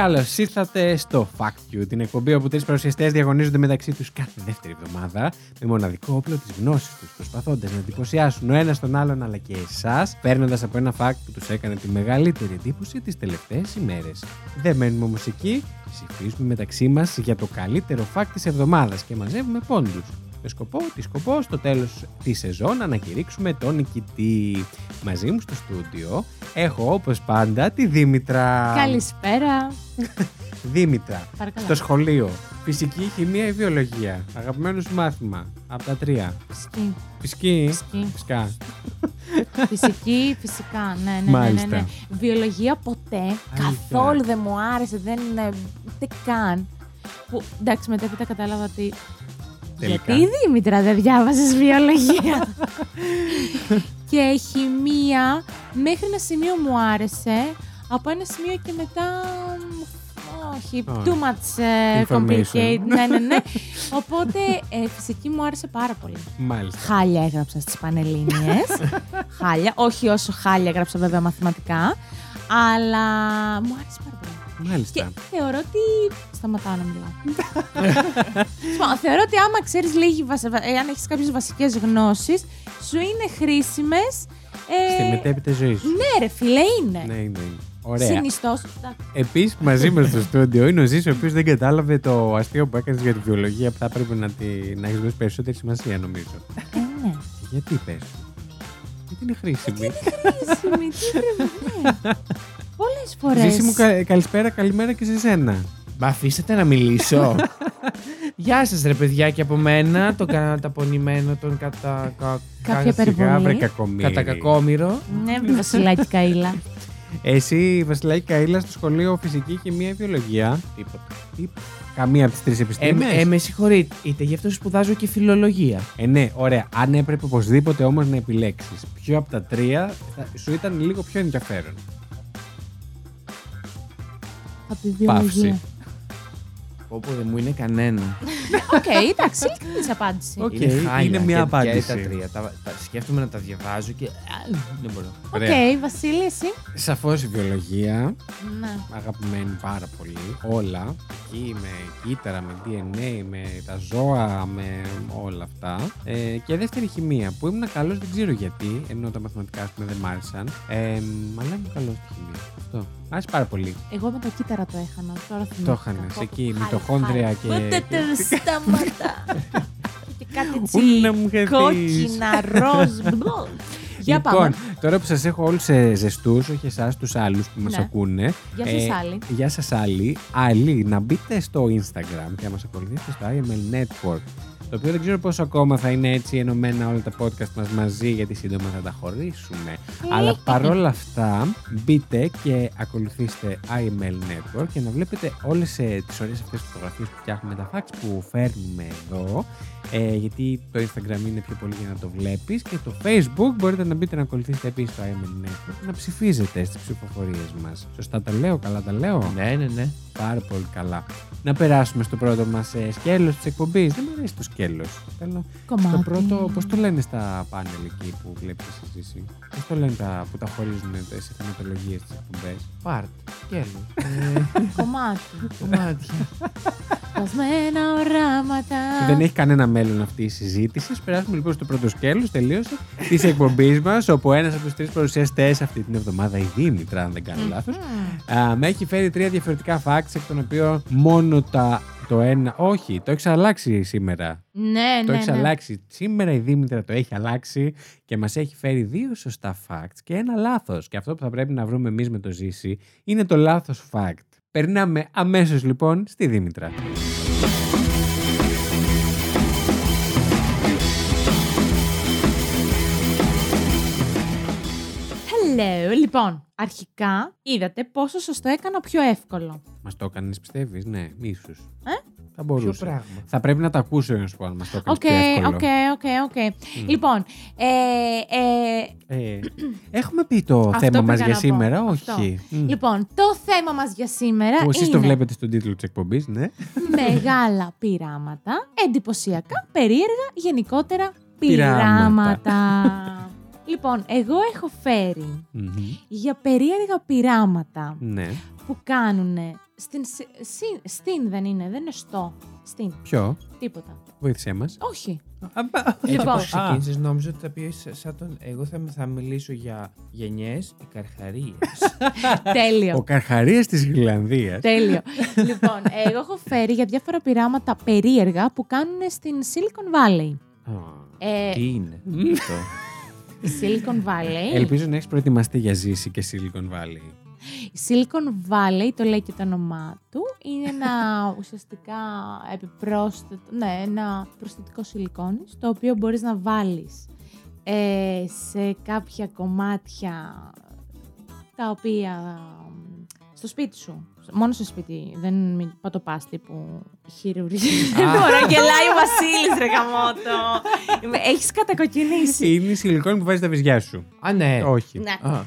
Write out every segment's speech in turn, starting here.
Καλώς ήρθατε στο Fact You, την εκπομπή όπου τρεις παρουσιαστές διαγωνίζονται μεταξύ τους κάθε δεύτερη εβδομάδα με μοναδικό όπλο της γνώσης τους, προσπαθώντας να εντυπωσιάσουν ο ένας τον άλλον αλλά και εσάς, παίρνοντας από ένα fact που τους έκανε τη μεγαλύτερη εντύπωση τις τελευταίες ημέρες. Δεν μένουμε όμως εκεί, ψηφίζουμε μεταξύ μας για το καλύτερο fact της εβδομάδας και μαζεύουμε πόντους. Με σκοπό, τι σκοπό, στο τέλος της σεζόν να ανακηρύξουμε τον νικητή. Μαζί μου στο στούντιο έχω όπως πάντα τη Δήμητρα. Καλησπέρα. Δήμητρα. Παρακαλώ. Στο σχολείο. Φυσική, χημεία ή βιολογία. Αγαπημένος σου μάθημα. Από τα τρία. Φυσική. Φυσική. Φυσική. Φυσικά. Φυσική, φυσικά. Ναι, ναι, ναι, ναι, Μάλιστα. ναι. Βιολογία ποτέ. Καθόλου δεν μου άρεσε. Δεν είναι. Ούτε καν. Που, εντάξει, μετέπειτα κατάλαβα ότι. Τελικά. Γιατί Δήμητρα δεν διάβαζες βιολογία. και χημεία μέχρι ένα σημείο μου άρεσε. Από ένα σημείο και μετά. μ, Όχι, Όχι. too much ε, Information. complicated. ναι, ναι, ναι. Οπότε ε, φυσική μου άρεσε πάρα πολύ. Μάλιστα. Χάλια έγραψα στις Πανελλήνιες. χάλια. Όχι όσο χάλια έγραψα βέβαια μαθηματικά. Αλλά μου άρεσε πάρα πολύ. Και Μάλιστα. θεωρώ ότι. Σταματάω να μιλάω. Λοιπόν, θεωρώ ότι άμα ξέρεις λίγη βασ... βα- ε, αν έχεις κάποιες βασικές γνώσεις, σου είναι χρήσιμες. Στη Ε, μετέπειτα ζωής σου. ναι, ρε φίλε, είναι. Ναι, είναι. είναι. Ωραία. Συνιστώ. Επίσης, μαζί μας στο στούντιο είναι ο Ζήσης, ο οποίος δεν κατάλαβε το αστείο που έκανες για τη βιολογία που θα έπρεπε να, τη, να έχεις δώσει περισσότερη σημασία, νομίζω. Ε, ναι. Γιατί πε. Γιατί είναι χρήσιμη; Χρήσιμη, τι πρέπει. Πολλές φορές. Ζήση μου, κα- καλησπέρα, καλημέρα και σε σένα. Μα αφήσατε να μιλήσω. Γεια σας ρε παιδιά και από μένα, τον καταπονημένο, τον κατα... κα- Κάποια κα- υπερβολή. Σιγά, βρε κακομοίρη. Κατακακόμηρο. Ναι, Βασιλάκη Καήλα. Εσύ, Βασιλάκη Καήλα, στο σχολείο φυσική, χημεία, βιολογία. Τίποτα. Τι- Καμία από τις τρεις Ε, επιστήμες. ε, με συγχωρείτε, γι' αυτό σπουδάζω και φιλολογία. Ε, ναι, ωραία. Αν έπρεπε οπωσδήποτε όμως να επιλέξεις ποιο από τα τρία θα- σου ήταν λίγο πιο ενδιαφέρον. Από τη βιολογία. Όπου δεν μου είναι κανένα. Οκ, εντάξει, ειλικρινή απάντηση. Οκ, είναι, χάλια είναι μια και- απάντηση. Και τα τρία. Τα, τα, σκέφτομαι να τα διαβάζω και. α, δεν μπορώ. Οκ, Ωραία. Βασίλη, εσύ; Σαφώς η βιολογία. Ναι. Αγαπημένη πάρα πολύ. Όλα. Εκεί με κύτταρα, με DNA, με τα ζώα, με όλα αυτά. Ε, και δεύτερη χημεία που ήμουν καλός, δεν ξέρω γιατί, ενώ τα μαθηματικά ας πούμε, δεν μ' άρεσαν. Ε, αλλά ήμουν καλός στη χημεία. Αυτό. Μ' άρεσε πάρα πολύ. Εγώ με το κύτταρα το έχανα. Τώρα θυμήθηκα. Το έχανες Πω, πω, εκεί, χάλια, μυτοχόνδρια χάλια. και- Ούτε τε, σταματά. και κάτι έτσι Ούλα μου χαθείς. κόκκινα, ροζ. μπλο. Για λοιπόν, πάμε. τώρα που σας έχω όλους ε, ζεστούς, όχι εσάς, τους άλλους που μας Ναι. ακούνε. Γεια σας, ε, άλλοι. Γεια σας, άλλοι. Άλλοι, να μπείτε στο Instagram και να μας ακολουθήσετε στο IML Network. Το οποίο δεν ξέρω πόσο ακόμα θα είναι έτσι ενωμένα όλα τα podcast μας μαζί, γιατί σύντομα θα τα χωρίσουμε. Αλλά παρόλα αυτά, μπείτε και ακολουθήστε IML Network και να βλέπετε όλες ε, τις ωραίες αυτές φωτογραφίες που φτιάχνουμε, τα facts που φέρνουμε εδώ. Ε, γιατί το Instagram είναι πιο πολύ για να το βλέπεις και το Facebook μπορείτε να μπείτε να ακολουθήσετε επίσης το IML Network και να ψηφίζετε στις ψηφοφορίες μας. Σωστά τα λέω, καλά τα λέω; Ναι, ναι, ναι. Πάρα πολύ καλά. Να περάσουμε στο πρώτο μας ε, σκέλος της εκπομπής. Δεν μου αρέσει το σκέλος. Θέλω Κομμάτι. το πρώτο, πώς το λένε στα πάνελ εκεί που βλέπεις εσύ Ζήση; Πώς το λένε τα, που τα χωρίζουν ε, σε θεματολογίες τις εκπομπές. Πάρτ. Σκέλος. Κομμάτι. Κομμάτια. Σπασμένα οράματα. Δεν έχει κανένα μέλλον αυτή η συζήτηση. Ας περάσουμε λοιπόν στο πρώτο σκέλος, τελείωσε, της εκπομπής μας, όπου ένας από τους τρεις παρουσιαστές αυτή την εβδομάδα, η Δήμητρα, αν δεν κάνω λάθος, α, με έχει φέρει τρία διαφορετικά facts, εκ των οποίων μόνο τα, το ένα... Όχι, το έχεις αλλάξει σήμερα. Ναι, Το ναι, έχεις ναι. αλλάξει. Σήμερα η Δήμητρα το έχει αλλάξει και μας έχει φέρει δύο σωστά facts και ένα λάθος. Και αυτό που θα πρέπει να βρούμε εμείς με το Ζήση είναι το λάθος fact. Περνάμε αμέσως λοιπόν στη Δήμητρα. Hello. Λοιπόν, αρχικά είδατε πόσο σας το έκανα πιο εύκολο. Μας το έκανες, πιστεύεις, ναι, ίσως. Ε; Θα μπορούσε. Ποιο πράγμα; Θα πρέπει να τα ακούσω για να σου πω αν μας το έκανε Οκ, πιο εύκολο. OK, OK, OK. Λοιπόν, ε, ε, Ε, έχουμε πει το Αυτό θέμα μας πήγα για να πω. σήμερα, Αυτό. όχι. Μμ. λοιπόν, το θέμα μας για σήμερα Που εσείς είναι το βλέπετε στον τίτλο της εκπομπής, ναι. μεγάλα πειράματα, εντυπωσιακά, περίεργα, γενικότερα Πειράματα. πειράματα. Λοιπόν, εγώ έχω φέρει Μμμ. για περίεργα πειράματα Ναι. που κάνουν στην, συ- συ- στην δεν είναι, δεν είναι στο, στην, Ποιο, τίποτα. βοήθησέ μας. Όχι. Έτσι Λοιπόν. όπως ξεκίνησες νόμιζα ότι θα πεις σαν τον... Εγώ θα, θα μιλήσω για γενιές, οι καρχαρίες. Τέλειο. Ο Καρχαρία της Γρυλανδία. Τέλειο. λοιπόν, εγώ έχω φέρει για διάφορα πειράματα περίεργα που κάνουν στην Silicon Valley. Ε, Τι είναι αυτό; Silicon Valley. Ελπίζω να έχεις προετοιμαστεί για ζήση και Silicon Valley. Η Silicon Valley, το λέει και το όνομά του, είναι ένα ουσιαστικά επιπρόσθετο, ναι, ένα προσθετικό σιλικόνι, στο οποίο μπορείς να βάλεις ε, σε κάποια κομμάτια τα οποία μ, στο σπίτι σου, μόνο στο σπίτι, δεν μην πάω το πάστη που χειρουργεί. Δεν μπορώ, γελάει ο Βασίλης ρε γαμότο. Έχεις κατακοκκινήσει. Είναι η σιλικόνη που βάζει τα βυζιά σου. Α, ναι. Όχι. Ναι. Α,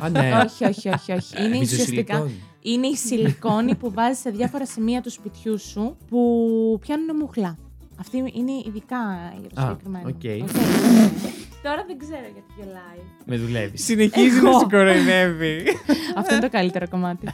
Α, ναι. όχι, όχι, όχι, όχι. Είναι ουσιαστικά βυζοσιλικόνη. είναι η σιλικόνη που βάζεις σε διάφορα σημεία του σπιτιού σου που πιάνουν μούχλα. Αυτή είναι ειδικά για το Α, συγκεκριμένο. OK. OK. Τώρα δεν ξέρω γιατί γελάει. Με δουλεύεις. Συνεχίζει Εγώ. να σε κοροϊδεύει. Αυτό είναι το καλύτερο κομμάτι.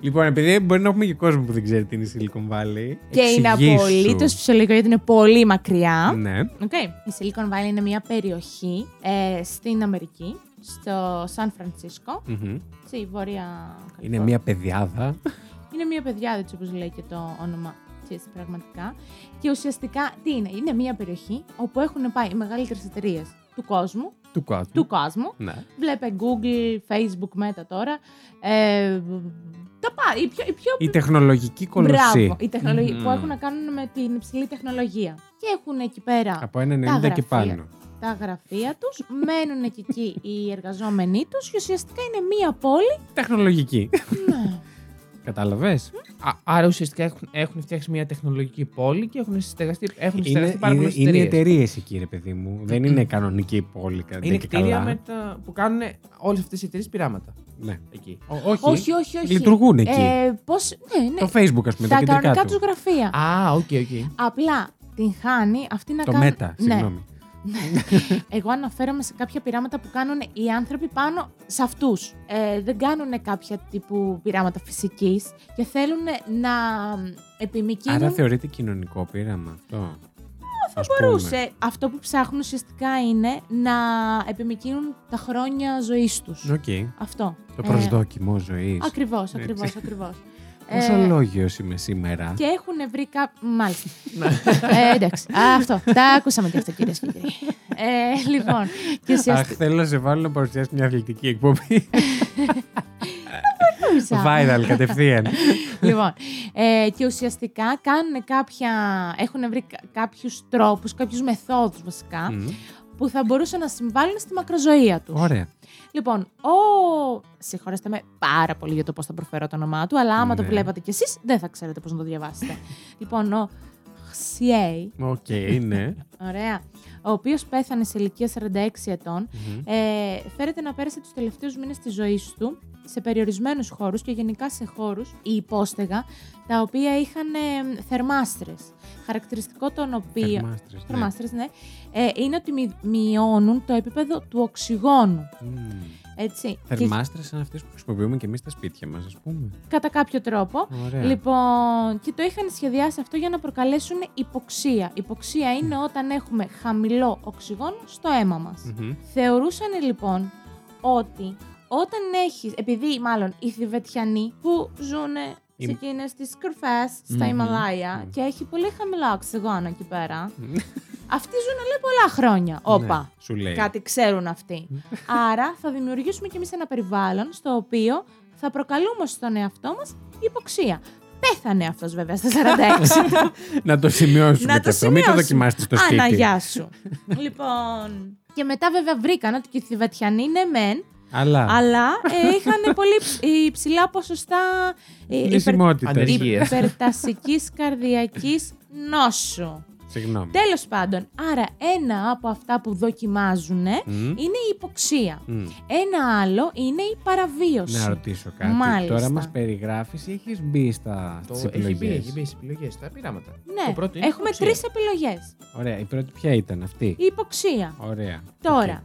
λοιπόν, επειδή μπορεί να έχουμε και κόσμο που δεν ξέρει τι είναι η Silicon Valley. και είναι εξηγήσου. απολύτως φυσιολογικό γιατί είναι πολύ μακριά. Ναι. Οκ. Η Silicon Valley είναι μια περιοχή ε, στην Αμερική, στο Σαν Φρανσίσκο, Μμμ. στη Βόρεια Είναι Καλιφόρνια. μια παιδιάδα. Είναι μια παιδιά, έτσι όπως λέει και το όνομα της πραγματικά. Και ουσιαστικά τι είναι, είναι μια περιοχή όπου έχουν πάει οι μεγαλύτερες εταιρείες του κόσμου, του κόσμου. του κόσμου. Ναι. Βλέπε Google, Facebook, Meta τώρα. Ε, τα πά, οι πιο, οι πιο Η τεχνολογική κολοσσή. Μπράβο, οι τεχνολογίες Μμμ. που έχουν να κάνουν με την υψηλή τεχνολογία. Και έχουν εκεί πέρα Από ένα 90 και γραφεία. πάνω. τα γραφεία τους, μένουν και εκεί οι εργαζόμενοι τους και ουσιαστικά είναι μία πόλη. Τεχνολογική. Ναι. Κατάλαβες; Άρα ουσιαστικά έχουν, έχουν φτιάξει μια τεχνολογική πόλη και έχουν στεγαστεί, έχουν Είναι, στεγαστεί πάρα είναι, πολλές είναι εταιρείες. εταιρείες εκεί, ρε παιδί μου. Δεν είναι κανονική πόλη. κατά Είναι και κτίρια καλά. με τα, που κάνουν όλες αυτές οι εταιρείες πειράματα. Ναι. Εκεί. Ό- όχι. όχι, όχι, όχι. Λειτουργούν εκεί. Ε, πώς, ναι, ναι. Το Facebook, ας πούμε, τα τα κεντρικά κανονικά του. τους γραφεία. Α, OK, OK. Απλά την χάνει αυτή να Το κάνει. Meta, Ναι. Συγγνώμη. Εγώ αναφέρομαι σε κάποια πειράματα που κάνουν οι άνθρωποι πάνω σε αυτούς. Ε, δεν κάνουν κάποια τύπου πειράματα φυσικής και θέλουν να επιμηκύνουν. Άρα θεωρείται κοινωνικό πείραμα αυτό; Θα μπορούσε. Αυτό που ψάχνουν ουσιαστικά είναι να επιμηκύνουν τα χρόνια ζωής τους. Οκ. Αυτό. Το Ε, προσδόκιμο ζωής. Ακριβώς, Έτσι. ακριβώς, ακριβώς. Πόσο λόγιο είμαι σήμερα. Και έχουν βρει κάποιο. Μάλιστα. ε, εντάξει. Α, αυτό. Τα ακούσαμε και αυτό, κυρίες και κύριοι. Ε, λοιπόν. Και Αχ, ουσιαστικά. θέλω να σε βάλω να παρουσιάσεις μια αθλητική εκπομπή. Viral κατευθείαν. λοιπόν, ε, και ουσιαστικά κάνουν κάποια. Έχουν βρει κάποιους τρόπους, κάποιους μεθόδους βασικά, Μμ. Που θα μπορούσαν να συμβάλλουν στη μακροζωία του. Ωραία. Λοιπόν, ο. Συγχωρέστε με πάρα πολύ για το πώς θα προφέρω το όνομά του, αλλά άμα το Ναι. βλέπατε κι εσείς, δεν θα ξέρετε πώς να το διαβάσετε. λοιπόν, ο Χσιέι, Οκ, ναι. ωραία, ο οποίος πέθανε σε ηλικία 46 ετών, Μμμ. ε, φέρεται να πέρασε τους τελευταίους μήνες της ζωής του σε περιορισμένους χώρους και γενικά σε χώρους ή υπόστεγα τα οποία είχαν ε, θερμάστρες. Χαρακτηριστικό των οποίων... Θερμάστρες, ναι. Θερμάστρες, ναι. Ε, είναι ότι μη- μειώνουν το επίπεδο του οξυγόνου. Μμ. Έτσι. Και Θερμάστρες σαν αυτές που χρησιμοποιούμε και εμείς στα σπίτια μας, ας πούμε. κατά κάποιο τρόπο. Ωραία. Λοιπόν, και το είχαν σχεδιάσει αυτό για να προκαλέσουν υποξία. Υποξία είναι όταν έχουμε χαμηλό οξυγόνο στο αίμα μας. Μμμ. Θεωρούσαν λοιπόν ότι όταν έχεις, επειδή μάλλον οι Θιβετιανοί που ζουν Οι- σε εκείνες τις κορφές στα Μμμ. Ιμαλάια Μμ. και έχει πολύ χαμηλό οξυγόνο εκεί πέρα, αυτοί ζουν λέει πολλά χρόνια. Όπα. Ναι, σου λέει. Κάτι ξέρουν αυτοί. Άρα θα δημιουργήσουμε κι εμείς ένα περιβάλλον στο οποίο θα προκαλούμε στον εαυτό μας υποξία. Πέθανε αυτός βέβαια στα 46. Να το σημειώσουμε Να και το αυτό. Μην το σημειώσουμε. δοκιμάσετε στο σπίτι. Αναγιά σου. λοιπόν. Και μετά βέβαια βρήκαν ότι και οι Θιβετιανοί, ναι μεν, Αλλά. Αλλά ε, είχαν πολύ ψ- υψηλά ποσοστά ε, υπερ, Λυσιμότητα. Ανεργίας. υπερτασικής καρδιακής νόσου. Συγγνώμη. Τέλος πάντων, άρα ένα από αυτά που δοκιμάζουν Μμ. είναι η υποξία. Μμ. Ένα άλλο είναι η παραβίωση. Να ρωτήσω κάτι. Μάλιστα. Τώρα μας περιγράφεις ή έχεις μπει στα Το στις έχει μπει, επιλογές; έχει μπει στις επιλογές, στα πειράματα. Ναι, Το πρώτο είναι έχουμε υποξία. τρεις επιλογές. Ωραία. Η πρώτη ποια ήταν αυτή; Η υποξία. Ωραία. Τώρα,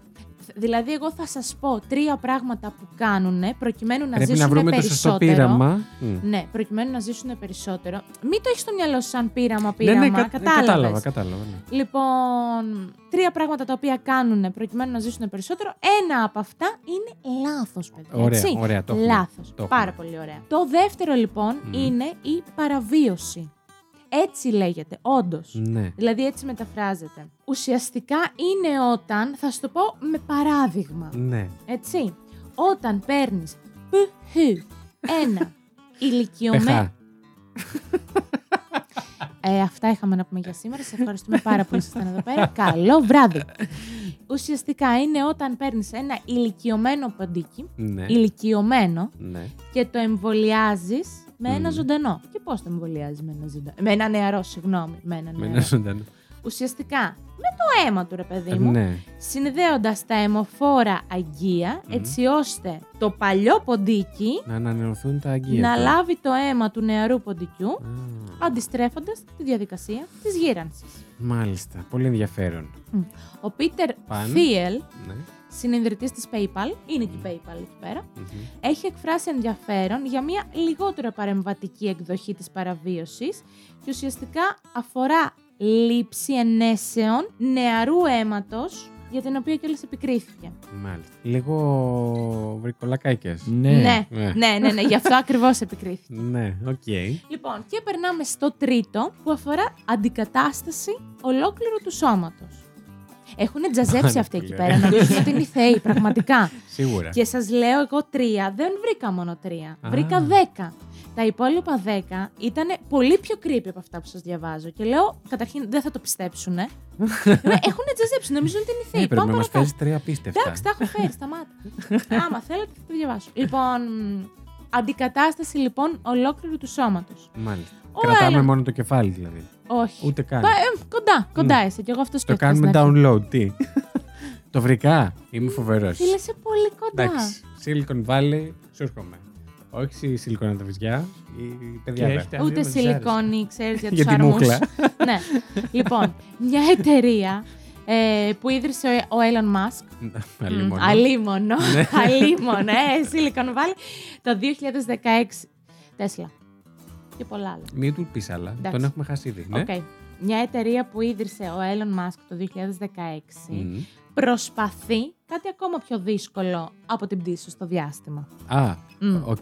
δηλαδή εγώ θα σας πω τρία πράγματα που κάνουν προκειμένου να Πρέπει ζήσουν να βρούμε το σωστό περισσότερο. πείραμα. Μμ. Ναι, προκειμένου να ζήσουν περισσότερο. Μην το έχεις στο μυαλό σου σαν πείραμα, Ναι, πείραμα. ναι, κα- κατάλαβες. κατάλαβα, κατάλαβα. ναι. Λοιπόν, τρία πράγματα τα οποία κάνουν προκειμένου να ζήσουν περισσότερο. Ένα από αυτά είναι λάθος, παιδιά. Ωραία, έτσι; ωραία, το έχουμε. Λάθος. Το Πάρα έχουμε. πολύ ωραία. Το δεύτερο λοιπόν Μμμ. είναι η παραβίωση. Έτσι λέγεται, όντως. Ναι. Δηλαδή έτσι μεταφράζεται. Ουσιαστικά είναι όταν, θα σου το πω με παράδειγμα. Ναι. Έτσι. Όταν παίρνεις π, ένα ηλικιωμένο. Πεχά. Ε, αυτά είχαμε να πούμε για σήμερα. Σε ευχαριστούμε πάρα πολύ που ήσασταν εδώ πέρα. Καλό βράδυ. Ουσιαστικά είναι όταν παίρνεις ένα ηλικιωμένο ποντίκι, Ναι. ηλικιωμένο, Ναι. και το εμβολιάζεις με ένα Μμμ. ζωντανό. Και πώς το εμβολιάζει με ένα ζωντανό; Με ένα νεαρό, συγγνώμη. Με ένα Με νεαρό. ένα ζωντανό. Ουσιαστικά με το αίμα του, ρε παιδί μου, Ναι. συνδέοντας τα αιμοφόρα αγγεία, Μμμ. έτσι ώστε το παλιό ποντίκι Να ανανεωθούν τα αγγεία. να του. λάβει το αίμα του νεαρού ποντικού, Α, αντιστρέφοντας τη διαδικασία της γύρανσης. Μάλιστα. Πολύ ενδιαφέρον. Ο Πίτερ Παν. Θίελ, Ναι. Συνειδητής της PayPal, είναι και η PayPal εκεί πέρα, Μμμ. έχει εκφράσει ενδιαφέρον για μια λιγότερο παρεμβατική εκδοχή της παραβίωσης και ουσιαστικά αφορά λήψη ενέσεων νεαρού αίματος για την οποία κιόλας επικρίθηκε. Μάλιστα. Λίγο βρικολακάκια. Ναι. ναι, ναι. ναι, ναι, ναι, γι' αυτό ακριβώς επικρίθηκε. Ναι, οκ. Λοιπόν, και περνάμε στο τρίτο που αφορά αντικατάσταση ολόκληρου του σώματος. Έχουν τζαζέψει Πάρα αυτοί πολύ εκεί ωραία. πέρα, νομίζουν ότι είναι οι θεοί, πραγματικά. Σίγουρα. Και σας λέω εγώ τρία, δεν βρήκα μόνο τρία, Α. βρήκα δέκα. Τα υπόλοιπα δέκα ήταν πολύ πιο creepy από αυτά που σας διαβάζω. Και λέω, καταρχήν δεν θα το πιστέψουν. Ε. Έχουν τζαζέψει, νομίζουν ότι είναι οι θεοί. Ναι, πρέπει Πάμε να μας παρακάτω. παίζει τρία απίστευτα. Εντάξει, τα έχω φέρει, σταμάτα. Άμα θέλετε θα το διαβάσω. Λοιπόν, αντικατάσταση λοιπόν ολόκληρου του σώματος. Μάλιστα. Ο Κρατάμε Elon- μόνο το κεφάλι δηλαδή. Όχι. Ούτε καν. Πα- ε, κοντά, κοντά είσαι. Και εγώ αυτό Το σκέφτηκα. κάνουμε στην αρχή. download. Τι; το βρήκα. Είμαι φοβερός. Φίλε, είσαι πολύ κοντά. Εντάξει. Silicon Valley, σου έρχομαι. Όχι σιλικόνα βυζιά, η παιδιά. Και τα. έχετε- Ούτε Αυτή δεν μας σιλικόνη, ξέρεις για τους Για τη αρμούς. μούχλα. ναι. Λοιπόν, μια εταιρεία ε, που ίδρυσε ο, ο Elon Musk. Αλίμονο. Μμ, Αλίμονο. Ναι. Αλίμονο, ε, Silicon Valley. Το 2016. Τέσλα. Και πολλά άλλα. Μην του πεις άλλα. Εντάξει. Τον έχουμε χάσει ήδη. Ναι. Οκ. Μια εταιρεία που ίδρυσε ο Elon Musk το 2016 Μμ. προσπαθεί κάτι ακόμα πιο δύσκολο από την πτήση στο διάστημα. Α, Μμ. OK.